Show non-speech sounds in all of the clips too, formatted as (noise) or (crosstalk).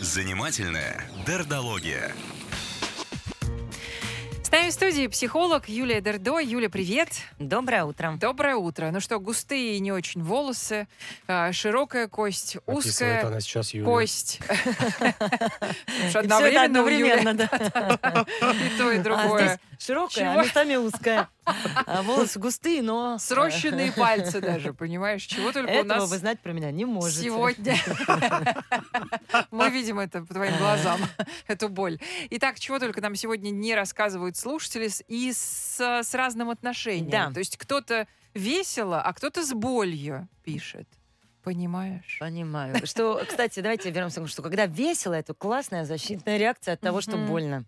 Занимательная дердология. С нами в студии психолог Юлия Дердо. Юля, привет. Доброе утро. Доброе утро. Ну что, густые и не очень волосы, а, широкая кость, Описывает узкая она сейчас Юлю. кость. (laughs) Одновременно одновременно, да. (laughs) и то, и А другое. Широкая, Чего? а местами узкая. (laughs) А волосы густые, но... Срощенные (laughs) пальцы даже, понимаешь? Чего только у Этого нас вы знать про меня не можете. сегодня. (laughs) Мы видим это по твоим глазам, эту боль. Итак, чего только нам сегодня не рассказывают слушатели и с, с разным отношением. Да. То есть кто-то весело, а кто-то с болью пишет. Понимаешь? Понимаю. Что, кстати, давайте вернемся к тому, что когда весело, это классная защитная реакция от того, что больно.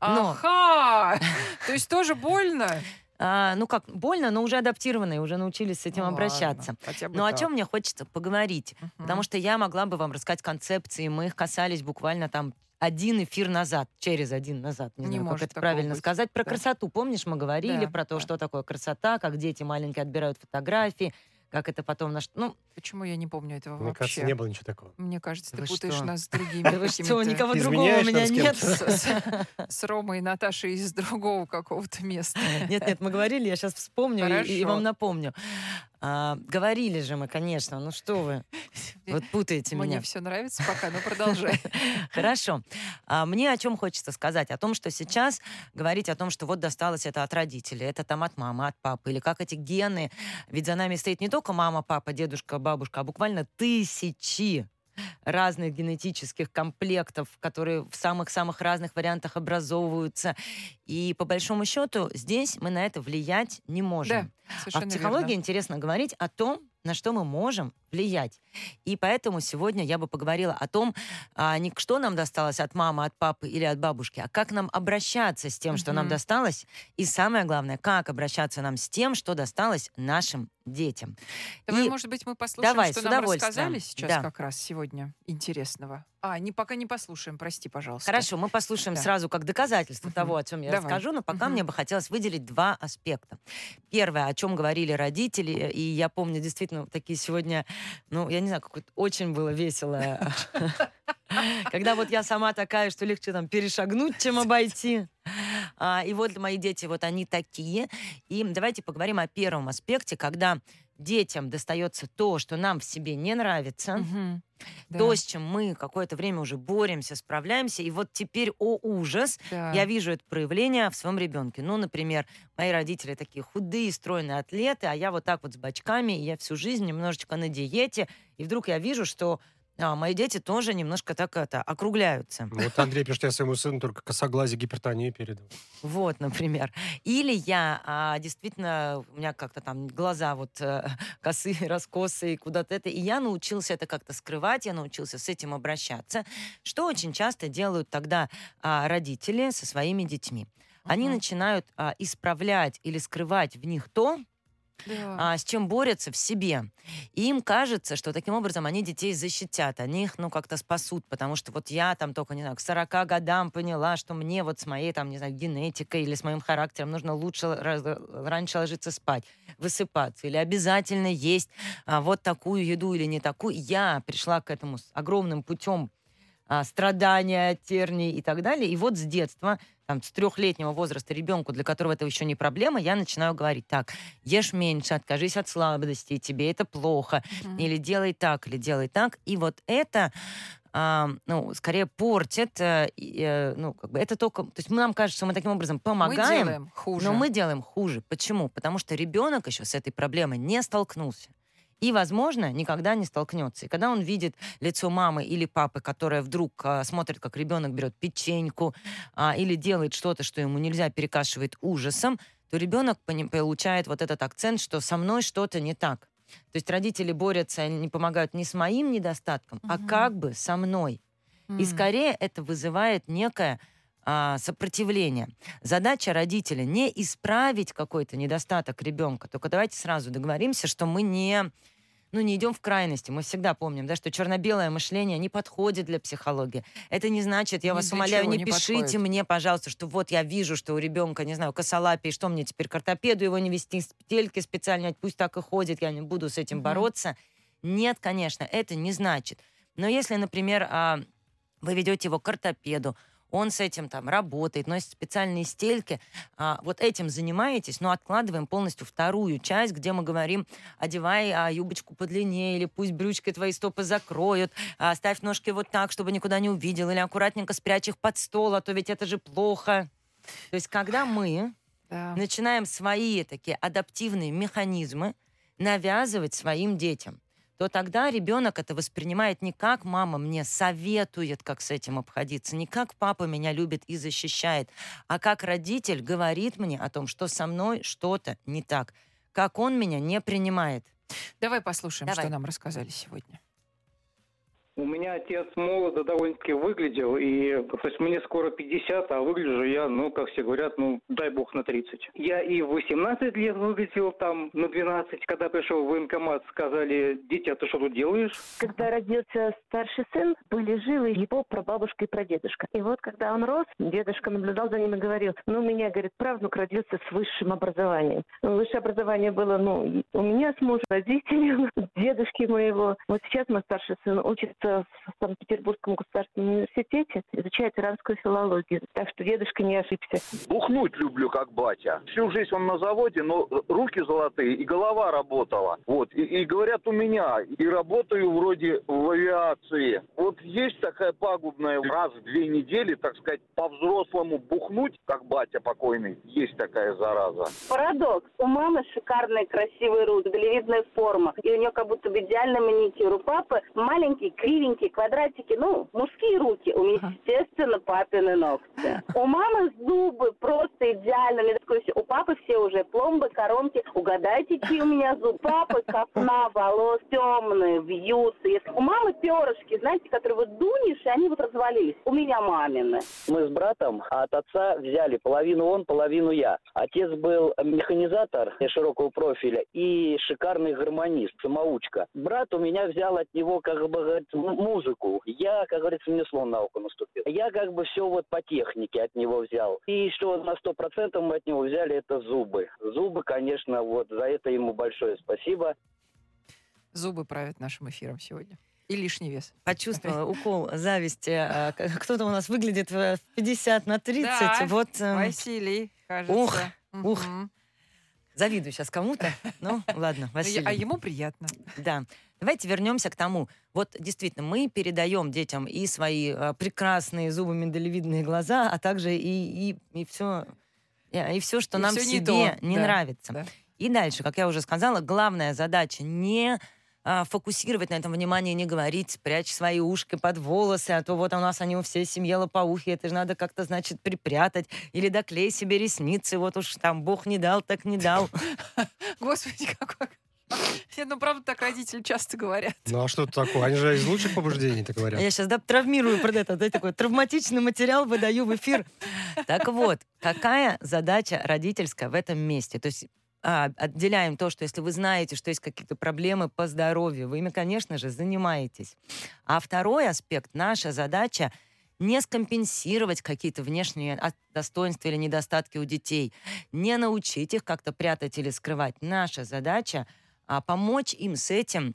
Но- Ага! То есть тоже больно? А, ну как, больно, но уже адаптированные, уже научились с этим Ну обращаться. ладно, Но о так. чем мне хочется поговорить? Мгм. Потому что я могла бы вам рассказать концепции, мы их касались буквально там один эфир назад, через один назад, не, Не знаю, как это правильно быть. сказать, про Да. красоту. Помнишь, мы говорили Да, про то, да. что такое красота, как дети маленькие отбирают фотографии, как это потом наш... Ну, Почему я не помню этого Мне вообще? кажется, не было ничего такого. Мне кажется, ты Вы путаешь что? нас с (laughs) другими да вы что, никого другого у меня нет. (laughs) с, Ромой и Наташей из другого какого-то места. Нет, нет, мы говорили, я сейчас вспомню и- вам напомню. А, говорили же мы, конечно, ну что вы, (laughs) вот путаете Мне меня. все нравится пока, но продолжай. (laughs) Хорошо. А мне о чем хочется сказать? О том, что сейчас говорить о том, что вот досталось это от родителей, это там от мамы, от папы, или как эти гены. Ведь за нами стоит не только мама, папа, дедушка, бабушка, а буквально тысячи разных генетических комплектов, которые в самых-самых разных вариантах образовываются. И по большому счету здесь мы на это влиять не можем. Да, А в психологии верно. интересно говорить о том, на что мы можем влиять. И поэтому сегодня я бы поговорила о том, а, не что нам досталось от мамы, от папы или от бабушки, а как нам обращаться с тем, что нам Мгм. досталось. И самое главное, как обращаться нам с тем, что досталось нашим детям. Давай, И- может быть, мы послушаем, Давай, что нам рассказали сейчас Да. как раз сегодня интересного. А, не, пока не послушаем, прости, пожалуйста. Хорошо, мы послушаем Да. сразу как доказательство Мгм. того, о чем я Давай. расскажу, но пока Мгм. мне бы хотелось выделить два аспекта. Первое, о чем говорили родители, и я помню действительно такие сегодня, ну, я не знаю, какое-то очень было весело. (laughs) Когда вот я сама такая, что легче там перешагнуть, чем обойти. А, И вот мои дети, вот они такие. И давайте поговорим о первом аспекте, когда детям достается то, что нам в себе не нравится, Мгм. Да, то, с чем мы какое-то время уже боремся, справляемся, и вот теперь, о ужас, да. я вижу это проявление в своем ребенке. Ну, например, мои родители такие худые, стройные атлеты, а я вот так вот с бачками, и я всю жизнь немножечко на диете, и вдруг я вижу, что а, мои дети тоже немножко так это округляются. Ну, Вот Андрей пишет, я своему сыну только косоглазие гипертонию передал. Вот, например. Или я а, действительно, у меня как-то там глаза вот э, (laughs) косые, раскосые, куда-то это. И я научился это как-то скрывать, я научился с этим обращаться, что очень часто делают тогда а, родители со своими детьми. Они Мгм. начинают а, исправлять или скрывать в них то, Да. а, с чем борются в себе. И им кажется, что таким образом они детей защитят, они их, ну, как-то спасут, потому что вот я там только, не знаю, к 40 годам поняла, что мне вот с моей, там, не знаю, генетикой или с моим характером нужно лучше раз- раньше ложиться спать, высыпаться, или обязательно есть а, вот такую еду или не такую. Я пришла к этому с огромным путем а, страдания, терний и так далее. И вот с детства, там, с трехлетнего возраста ребенку, для которого это еще не проблема, я начинаю говорить, так, ешь меньше, откажись от сладостей, тебе это плохо, Мгм. или делай так, или делай так. И вот это, а, ну, скорее портит, э, и, э, ну, как бы это только... То есть нам кажется, что мы таким образом Мы помогаем, делаем хуже. но мы делаем хуже. Почему? Потому что ребенок еще с этой проблемой не столкнулся. И, возможно, никогда не столкнется. И когда он видит лицо мамы или папы, которая вдруг а, смотрит, как ребенок берет печеньку а, или делает что-то, что ему нельзя, перекашивает ужасом, то ребенок получает вот этот акцент, что со мной что-то не так. То есть родители борются, не помогают не с моим недостатком, а Мгм. как бы со мной. И М. скорее это вызывает некое а, сопротивление. Задача родителя не исправить какой-то недостаток ребенка. Только давайте сразу договоримся, что мы не ну, не идем в крайности. Мы всегда помним, да, что черно-белое мышление не подходит для психологии. Это не значит, я Ни вас умоляю, не, не пишите подходит. мне, пожалуйста, что вот я вижу, что у ребенка, не знаю, косолапие, что мне теперь к ортопеду его не вести, с петельки специально, пусть так и ходит, я не буду с этим Мгм. бороться. Нет, конечно, это не значит. Но если, например, а, вы ведете его к ортопеду, он с этим там работает, носит специальные стельки. А, вот этим занимаетесь, но откладываем полностью вторую часть, где мы говорим, одевай а, юбочку подлиннее, или пусть брючкой твои стопы закроют, а, ставь ножки вот так, чтобы никуда не увидел, или аккуратненько спрячь их под стол, а то ведь это же плохо. То есть когда мы Да. начинаем свои такие адаптивные механизмы навязывать своим детям, то тогда ребенок это воспринимает не как мама мне советует, как с этим обходиться, не как папа меня любит и защищает, а как родитель говорит мне о том, что со мной что-то не так, как он меня не принимает. Давай послушаем, Давай. что нам рассказали сегодня. У меня отец молодо довольно-таки выглядел, и то есть мне скоро 50, а выгляжу я, ну, как все говорят, ну, дай бог на 30. Я и в 18 лет выглядел там на 12, когда пришел в военкомат, сказали, дитя, ты что тут делаешь? Когда родился старший сын, были живы его прабабушка и прадедушка. И вот когда он рос, дедушка наблюдал за ним и говорил, ну, у меня, говорит, правнук родился с высшим образованием. Ну, Высшее образование было, ну, у меня с мужем, родителей, (laughs) дедушки моего. Вот сейчас мой старший сын учится в Санкт-Петербургском государственном университете, изучает иранскую филологию. Так что дедушка не ошибся. Бухнуть люблю, как батя. Всю жизнь он на заводе, но руки золотые и голова работала. Вот. И, и говорят у меня, и работаю вроде в авиации. Вот есть такая пагубная раз в две недели, так сказать, по-взрослому бухнуть, как батя покойный. Есть такая зараза. Парадокс. У мамы шикарные красивые руки, долевидная форма. И у нее как будто бы идеальный маникюр. У папы маленькие, кривенькие квадратики, ну, мужские руки. У меня, естественно, папины ногти. (laughs) У мамы зубы просто идеально. Мне такое всё- У папы все уже пломбы, коронки. Угадайте, какие у меня зубы. Папы (laughs) копна волос темные, вьются. Если- У мамы перышки, знаете, которые вот дунешь, и они вот развалились. У меня мамины. Мы с братом от отца взяли половину он, половину я. Отец был механизатор широкого профиля и шикарный гармонист, самоучка. Брат у меня взял от него, как бы, говорит, музыку. Я, как говорится, мне слон на ухо наступил. Я как бы все вот по технике от него взял. И что на сто процентов мы от него взяли, это зубы. Зубы, конечно, вот за это ему большое спасибо. Зубы правят нашим эфиром сегодня. И лишний вес. Почувствовала (laughs) укол зависти. а, Кто-то у нас выглядит в в 50 на 30. Да, Вот эм, Василий, кажется. ух, ух. Мгм. Завидую сейчас кому-то. Ну, ладно, (laughs) Ну, Василий. А ему приятно. Да. Давайте вернемся к тому. Вот действительно, мы передаем детям и свои а, прекрасные зубы, миндалевидные глаза, а также и, и, и все, и, все, что И нам всё в не себе то, не да, нравится. да. И дальше, как я уже сказала, главная задача не а, фокусировать на этом внимание, не говорить, спрячь свои ушки под волосы, а то вот у нас они у всей семьи лопоухи, это же надо как-то, значит, припрятать, или доклей себе ресницы, вот уж там Бог не дал, так не дал. (laughs) Господи, какой... Нет, ну правда так родители часто говорят. Ну а что это такое? Они же из лучших побуждений так говорят. Я сейчас да, травмирую про это, да, такой травматичный материал выдаю в эфир. Так вот, какая задача родительская в этом месте? То есть а, отделяем то, что если вы знаете, что есть какие-то проблемы по здоровью, вы ими, конечно же, занимаетесь. А второй аспект, наша задача не скомпенсировать какие-то внешние достоинства или недостатки у детей, не научить их как-то прятать или скрывать. Наша задача а, помочь им с этим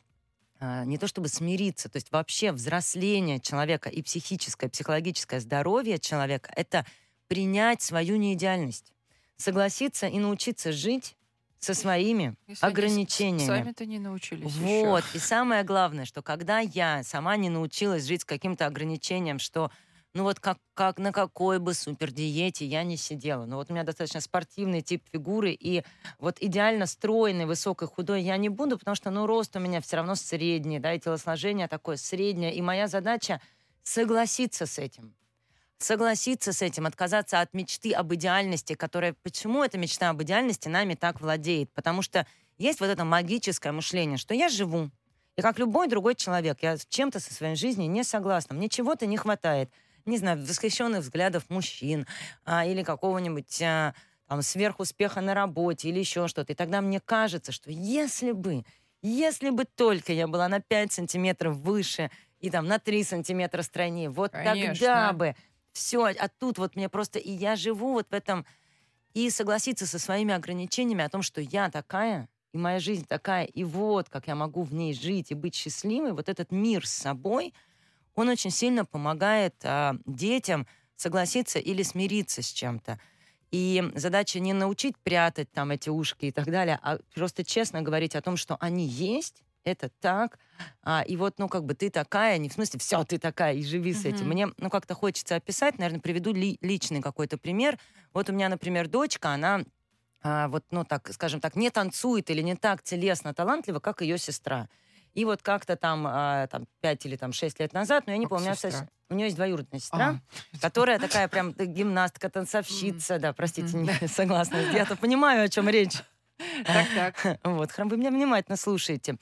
а, не то чтобы смириться, то есть вообще взросление человека и психическое, психологическое здоровье человека — это принять свою неидеальность, согласиться и научиться жить со своими Если ограничениями. Сами-то не научились Вот. еще. И (laughs) самое главное, что когда я сама не научилась жить с каким-то ограничением, что ну вот как, как на какой бы супердиете я не сидела. Ну вот у меня достаточно спортивный тип фигуры, и вот идеально стройный, высокой, худой я не буду, потому что, ну, рост у меня все равно средний, да, и телосложение такое среднее. И моя задача согласиться с этим. Согласиться с этим, отказаться от мечты об идеальности, которая... Почему эта мечта об идеальности нами так владеет? Потому что есть вот это магическое мышление, что я живу, и как любой другой человек, я с чем-то со своей жизнью не согласна, мне чего-то не хватает. Не знаю, восхищенных взглядов мужчин а, или какого-нибудь а, там, сверхуспеха на работе или еще что-то. И тогда мне кажется, что если бы, если бы только я была на 5 сантиметров выше и там на 3 сантиметра стройнее, вот тогда Конечно. бы все, а тут вот мне просто, и я живу вот в этом, и согласиться со своими ограничениями о том, что я такая, и моя жизнь такая, и вот как я могу в ней жить и быть счастливой, вот этот мир с собой, он очень сильно помогает а, детям согласиться или смириться с чем-то. И задача не научить прятать там эти ушки и так далее, а просто честно говорить о том, что они есть, это так, а, и вот, ну, как бы ты такая, не в смысле, все, ты такая, и живи с этим. Мне, ну, как-то хочется описать, наверное, приведу ли, личный какой-то пример. Вот у меня, например, дочка, она а, вот, ну, так, скажем так, не танцует или не так телесно талантлива, как ее сестра. И вот как-то там, а, там 5 или там 6 лет назад, но я не Как помню, сестра? у нее есть двоюродная сестра, А. (laughs) которая такая прям гимнастка, танцовщица, да, простите, не (laughs) согласна. Я-то понимаю, о чем речь. (laughs) Так, так. Вот, храм, вы меня внимательно слушаете.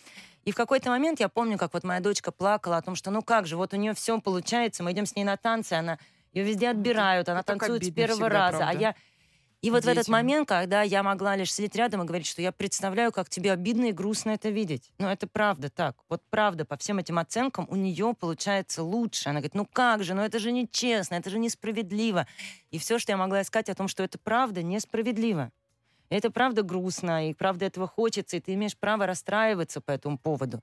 И в какой-то момент я помню, как вот моя дочка плакала о том, что ну как же, вот у нее все получается, мы идем с ней на танцы, она ее везде отбирают, она танцует с первого всегда, раза, а я и вот в этот Детям. момент, когда я могла лишь сидеть рядом и говорить, что я представляю, как тебе обидно и грустно это видеть. Ну, это правда так. Вот правда, по всем этим оценкам у нее получается лучше. Она говорит, ну как же, ну это же нечестно, это же несправедливо. И все, что я могла искать о том, что это правда несправедливо. Это правда грустно, и правда этого хочется, и ты имеешь право расстраиваться по этому поводу.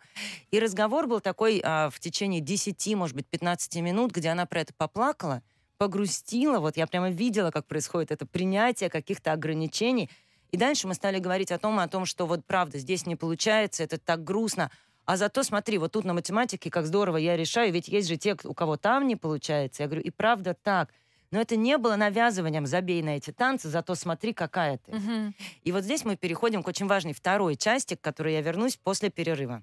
И разговор был такой а, в течение 10, может быть, 15 минут, где она про это поплакала, погрустила. Вот я прямо видела, как происходит это принятие каких-то ограничений. И дальше мы стали говорить о том, о том, что вот правда здесь не получается, это так грустно. А зато смотри, вот тут на математике как здорово я решаю, ведь есть же те, у кого там не получается. Я говорю, и правда так. Но это не было навязыванием, забей на эти танцы, зато смотри, какая ты. Мгм. И вот здесь мы переходим к очень важной второй части, к которой я вернусь после перерыва.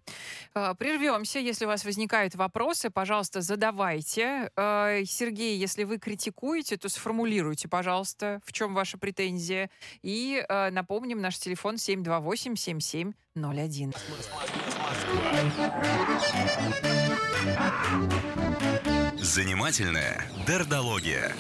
А, Прервемся. Если у вас возникают вопросы, пожалуйста, задавайте. А, Сергей, если вы критикуете, то сформулируйте, пожалуйста, в чем ваша претензия. И а, напомним, наш телефон 728-7701. Занимательная дердология.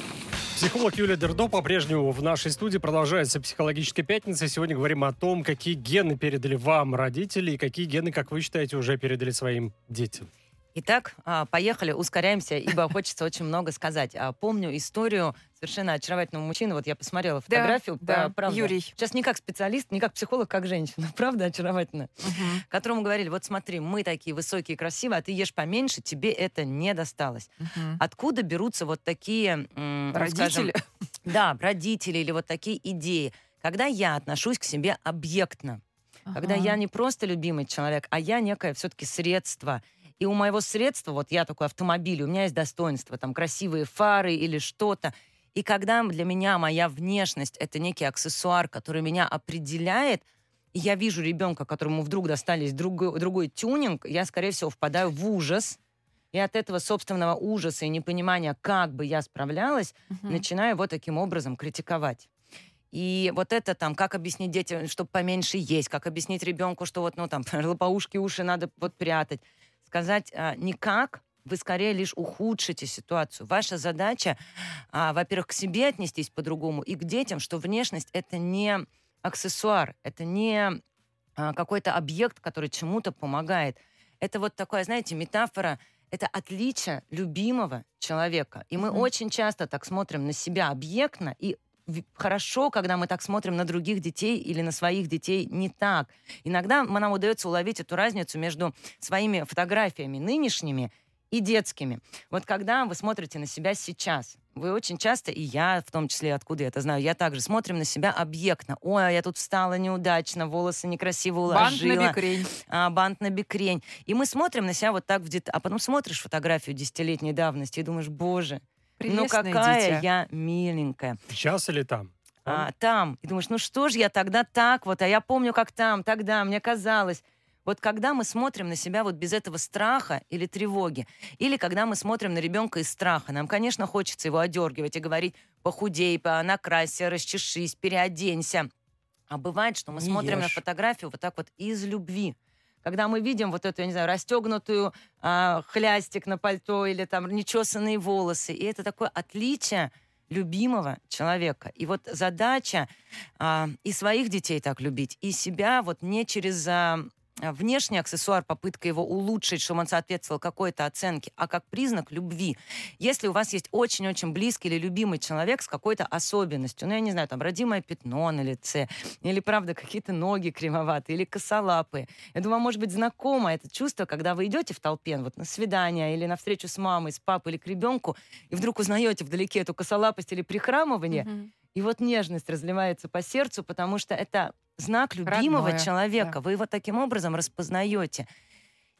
Психолог Юлия Дердо по-прежнему в нашей студии. Продолжается «Психологическая пятница». Сегодня говорим о том, какие гены передали вам родители и какие гены, как вы считаете, уже передали своим детям. Итак, а, поехали, ускоряемся, ибо хочется очень много сказать. А, Помню историю совершенно очаровательного мужчины. Вот я посмотрела Да, фотографию. да, а, правда. Юрий. Сейчас не как специалист, не как психолог, как женщина. (laughs) Правда очаровательно. Мгм. Которому говорили, вот смотри, мы такие высокие и красивые, а ты ешь поменьше, тебе это не досталось. Мгм. Откуда берутся вот такие... ну, скажем, Родители? (laughs) Да, родители или вот такие идеи. Когда я отношусь к себе объектно, когда Ага. я не просто любимый человек, а я некое все-таки средство. И у моего средства, вот я такой автомобиль, у меня есть достоинство, там красивые фары или что-то. И когда для меня моя внешность это некий аксессуар, который меня определяет, и я вижу ребенка, которому вдруг достались другой, другой тюнинг, я, скорее всего, впадаю в ужас. И от этого собственного ужаса и непонимания, как бы я справлялась, Мгм. начинаю вот таким образом критиковать. И вот это там, как объяснить детям, чтобы поменьше есть, как объяснить ребенку, что вот, ну, там, (laughs) лопоушки, уши надо вот прятать. Сказать а, никак, вы скорее лишь ухудшите ситуацию. Ваша задача, а, во-первых, к себе отнестись по-другому и к детям, что внешность — это не аксессуар, это не а, какой-то объект, который чему-то помогает. Это вот такая, знаете, метафора, это отличие любимого человека. И мы Мгм. очень часто так смотрим на себя объектно, и хорошо, когда мы так смотрим на других детей или на своих детей не так. Иногда нам удается уловить эту разницу между своими фотографиями нынешними и детскими. Вот когда вы смотрите на себя сейчас, вы очень часто, и я в том числе, откуда я это знаю, я также смотрим на себя объектно. Ой, а я тут встала неудачно, волосы некрасиво Бант уложила на бикрень. а, бант на бикрень. И мы смотрим на себя вот так в дет... А потом смотришь фотографию десятилетней давности и думаешь, боже, ну какая дитя. я миленькая. Сейчас или там? А, там. И думаешь, ну что ж я тогда так вот, а я помню, как там, тогда, мне казалось. Вот когда мы смотрим на себя вот без этого страха или тревоги, или когда мы смотрим на ребенка из страха, нам, конечно, хочется его одергивать и говорить, похудей, по- накрасься, расчешись, переоденься. А бывает, что мы Не смотрим на ешь. фотографию вот так вот из любви. Когда мы видим вот эту, я не знаю, расстегнутую а, хлястик на пальто или там нечесанные волосы, и это такое отличие любимого человека. И вот задача а, и своих детей так любить, и себя вот не через а, внешний аксессуар, попытка его улучшить, чтобы он соответствовал какой-то оценке, а как признак любви. Если у вас есть очень-очень близкий или любимый человек с какой-то особенностью, ну, я не знаю, там, родимое пятно на лице, или, правда, какие-то ноги кривоватые, или косолапые. Я думаю, может быть знакомо это чувство, когда вы идете в толпе, вот на свидание, или на встречу с мамой, с папой, или к ребенку, и вдруг узнаете вдалеке эту косолапость или прихрамывание, Мгм. И вот нежность разливается по сердцу, потому что это знак любимого Родное, человека. да. Вы его таким образом распознаете.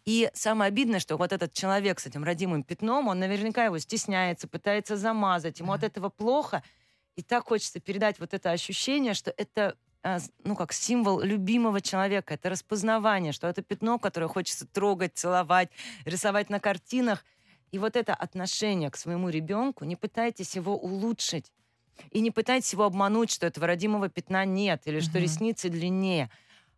И самое обидное, что вот этот человек с этим родимым пятном, он наверняка его стесняется, пытается замазать, ему от этого плохо. И так хочется передать вот это ощущение, что это а, ну, как символ любимого человека, это распознавание, что это пятно, которое хочется трогать, целовать, рисовать на картинах. И вот это отношение к своему ребенку, не пытайтесь его улучшить. И не пытайтесь его обмануть, что этого родимого пятна нет, или что Мгм. ресницы длиннее.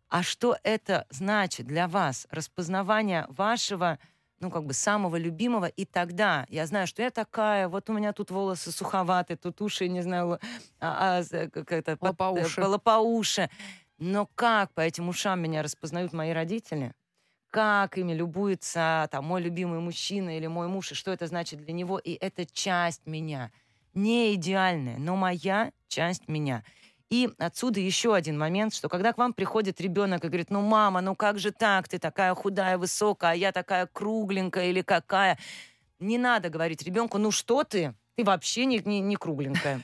А что это значит для вас? Распознавание вашего, ну, как бы самого любимого. И тогда я знаю, что я такая, вот у меня тут волосы суховатые, тут уши, не знаю, а, а, с- как это, под- э, Лопоуши. лопоуши. Но как по этим ушам меня распознают мои родители? Как ими любуется там мой любимый мужчина или мой муж, и что это значит для него? И это часть меня. Не идеальная, но моя часть меня. И отсюда еще один момент, что когда к вам приходит ребенок и говорит, ну, мама, ну как же так, ты такая худая, высокая, а я такая кругленькая или какая. Не надо говорить ребенку, ну что ты, ты вообще не, не, не кругленькая.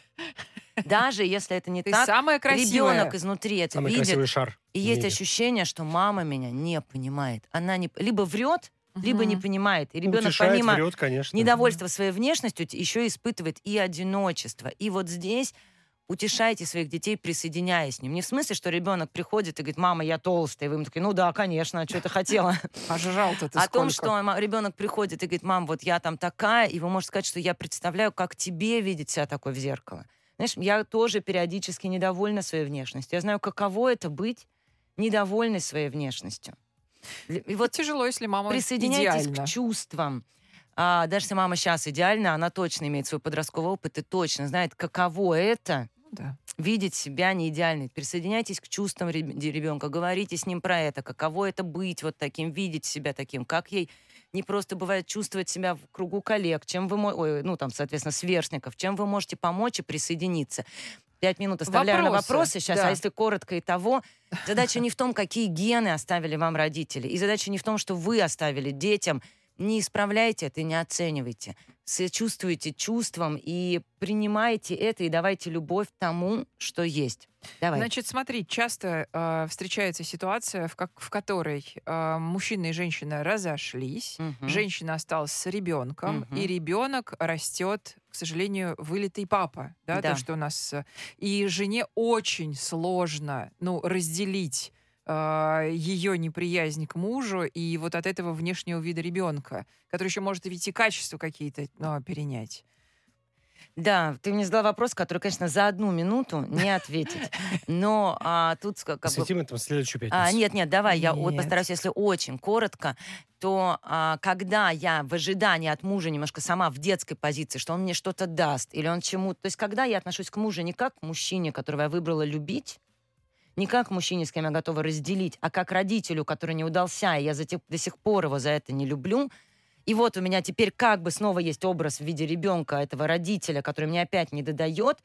Даже если это не Ты так, самая красивая. ребенок изнутри это Самый видит. красивый шар. И есть мире. ощущение, что мама меня не понимает. Она не, либо врет, либо не понимает. И ребенок Утешает, помимо врет, конечно. недовольства своей внешностью еще испытывает и одиночество. И вот здесь утешайте своих детей, присоединяясь к ним. Не в смысле, что ребенок приходит и говорит, мама, я толстая. И вы ему такие, ну да, конечно, а что ты хотела? (laughs) А жрал-то ты О том, что ребенок приходит и говорит, мам, вот я там такая, и вы можете сказать, что я представляю, как тебе видеть себя такой в зеркало. Знаешь, я тоже периодически недовольна своей внешностью. Я знаю, каково это быть недовольной своей внешностью. И Вот вот тяжело, если мама присоединяйтесь идеальна. к чувствам. А, даже если мама сейчас идеальна, она точно имеет свой подростковый опыт и точно знает, каково это Ну Да. видеть себя не идеальной. Присоединяйтесь к чувствам ребенка, говорите с ним про это, каково это быть вот таким, видеть себя таким, как ей не просто бывает чувствовать себя в кругу коллег, чем вы, ой, ну там, соответственно, сверстников, чем вы можете помочь и присоединиться. Пять минут оставляю на Вопросы, вопросы сейчас, да. а если коротко и того, задача не в том, какие гены оставили вам родители, и задача не в том, что вы оставили детям. Не исправляйте это и не оценивайте. Сочувствуйте чувствам и принимайте это, и давайте любовь тому, что есть. Давай. Значит, смотри, часто э, встречается ситуация, в, как, в которой э, мужчина и женщина разошлись, Мгм. женщина осталась с ребенком, Мгм. и ребенок растет, к сожалению, вылитый папа, да, Да. то, что у нас... э, И жене очень сложно, ну, разделить ее неприязнь к мужу и вот от этого внешнего вида ребенка, который еще может ведь и качества какие-то ну, перенять. Да, ты мне задала вопрос, который, конечно, за одну минуту не ответить. (laughs) Но а, тут как бы... Посвятим этому следующую пятницу. А, нет, нет, давай, я Нет. постараюсь, если очень коротко, то а, когда я в ожидании от мужа немножко сама в детской позиции, что он мне что-то даст, или он чему-то... То есть когда я отношусь к мужу не как к мужчине, которого я выбрала любить, не как мужчине, с кем я готова разделить, а как родителю, который не удался, и я за до сих пор его за это не люблю, и вот у меня теперь как бы снова есть образ в виде ребенка, этого родителя, который мне опять не додает,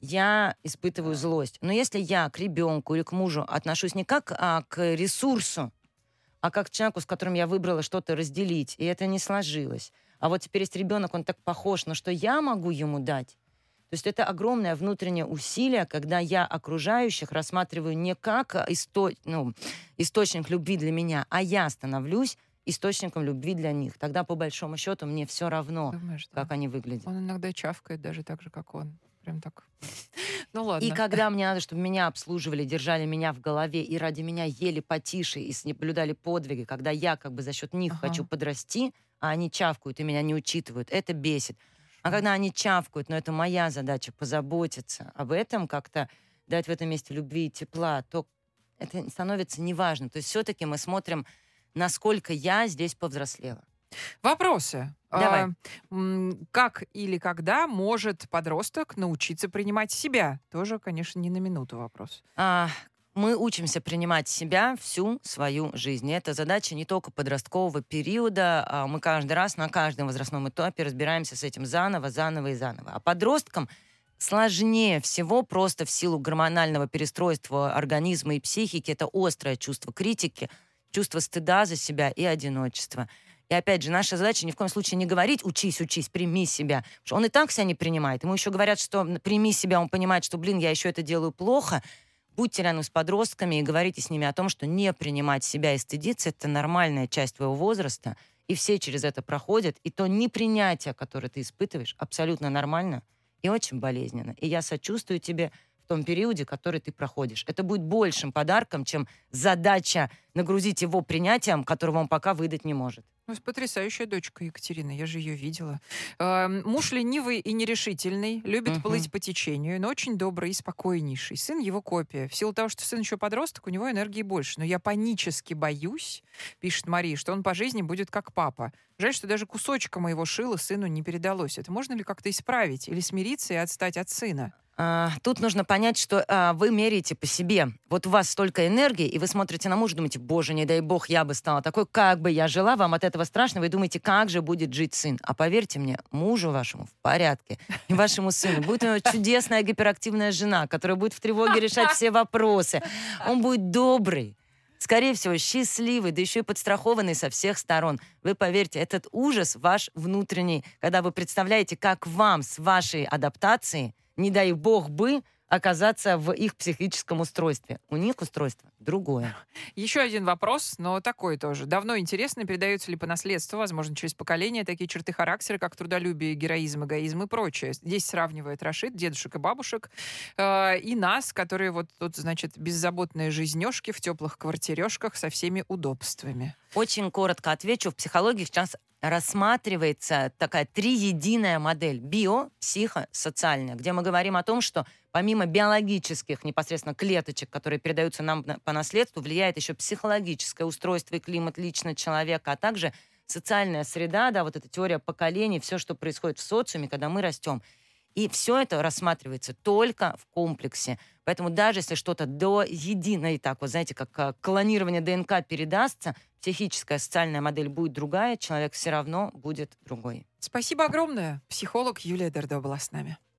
я испытываю злость. Но если я к ребенку или к мужу отношусь не как а, к ресурсу, а как к человеку, с которым я выбрала что-то разделить, и это не сложилось. А вот теперь есть ребенок, он так похож, но что я могу ему дать? То есть это огромное внутреннее усилие, когда я окружающих рассматриваю не как а, исто- ну, источник любви для меня, а я становлюсь источником любви для них. Тогда, по большому счету, мне все равно, Думаешь, да? как они выглядят. Он иногда чавкает даже так же, как он. Прям так. (laughs) Ну ладно. И когда мне надо, чтобы меня обслуживали, держали меня в голове и ради меня ели потише и наблюдали подвиги, когда я как бы за счет них Ага. хочу подрасти, а они чавкают и меня не учитывают, это бесит. А когда они чавкают, но это моя задача позаботиться об этом, как-то дать в этом месте любви и тепла, то это становится неважно. То есть все-таки мы смотрим, насколько я здесь повзрослела. Вопросы. Давай. А, как или когда может подросток научиться принимать себя? Тоже, конечно, не на минуту вопрос. А, Мы учимся принимать себя всю свою жизнь. И это задача не только подросткового периода. А мы каждый раз на каждом возрастном этапе разбираемся с этим заново, заново и заново. А подросткам сложнее всего просто в силу гормонального перестройства организма и психики. Это острое чувство критики, чувство стыда за себя и одиночества. И опять же, наша задача ни в коем случае не говорить «учись, учись, прими себя». Потому что он и так себя не принимает. Ему еще говорят, что «прими себя», он понимает, что, блин, я еще это делаю плохо. Будьте рядом с подростками и говорите с ними о том, что не принимать себя и стыдиться — это нормальная часть твоего возраста, и все через это проходят, и то непринятие, которое ты испытываешь, абсолютно нормально и очень болезненно. И я сочувствую тебе в том периоде, который ты проходишь. Это будет большим подарком, чем задача нагрузить его принятием, которого он пока выдать не может. Ну, потрясающая дочка Екатерина, я же ее видела. Э, муж ленивый и нерешительный, любит uh-huh. плыть по течению, но очень добрый и спокойнейший. Сын его копия. В силу того, что сын еще подросток, у него энергии больше. Но я панически боюсь, пишет Мария, что он по жизни будет как папа. Жаль, что даже кусочка моего шила сыну не передалось. Это можно ли как-то исправить или смириться и отстать от сына? А, тут нужно понять, что а, вы меряете по себе. Вот у вас столько энергии, и вы смотрите на мужа, думаете, боже, не дай бог, я бы стала такой, как бы я жила, вам от этого страшно, вы думаете, как же будет жить сын. А поверьте мне, мужу вашему в порядке, и вашему сыну будет у него чудесная гиперактивная жена, которая будет в тревоге решать все вопросы. Он будет добрый, скорее всего, счастливый, да еще и подстрахованный со всех сторон. Вы поверьте, этот ужас ваш внутренний, когда вы представляете, как вам с вашей адаптацией не дай бог бы оказаться в их психическом устройстве. У них устройство другое. Еще один вопрос, но такой тоже. Давно интересно, передаются ли по наследству, возможно, через поколение, такие черты характера, как трудолюбие, героизм, эгоизм и прочее. Здесь сравнивает Рашид, дедушек и бабушек, э, и нас, которые вот тут, значит, беззаботные жизнешки в теплых квартирешках со всеми удобствами. Очень коротко отвечу. В психологии сейчас рассматривается такая триединая модель био, психо, социальная, где мы говорим о том, что помимо биологических непосредственно клеточек, которые передаются нам по наследству, влияет еще психологическое устройство и климат лично человека, а также социальная среда, да, вот эта теория поколений, все, что происходит в социуме, когда мы растем. И все это рассматривается только в комплексе. Поэтому даже если что-то до единой, так вот, знаете, как э, клонирование ДНК передастся, психическая социальная модель будет другая, человек все равно будет другой. Спасибо огромное. Психолог Юлия Дердо была с нами.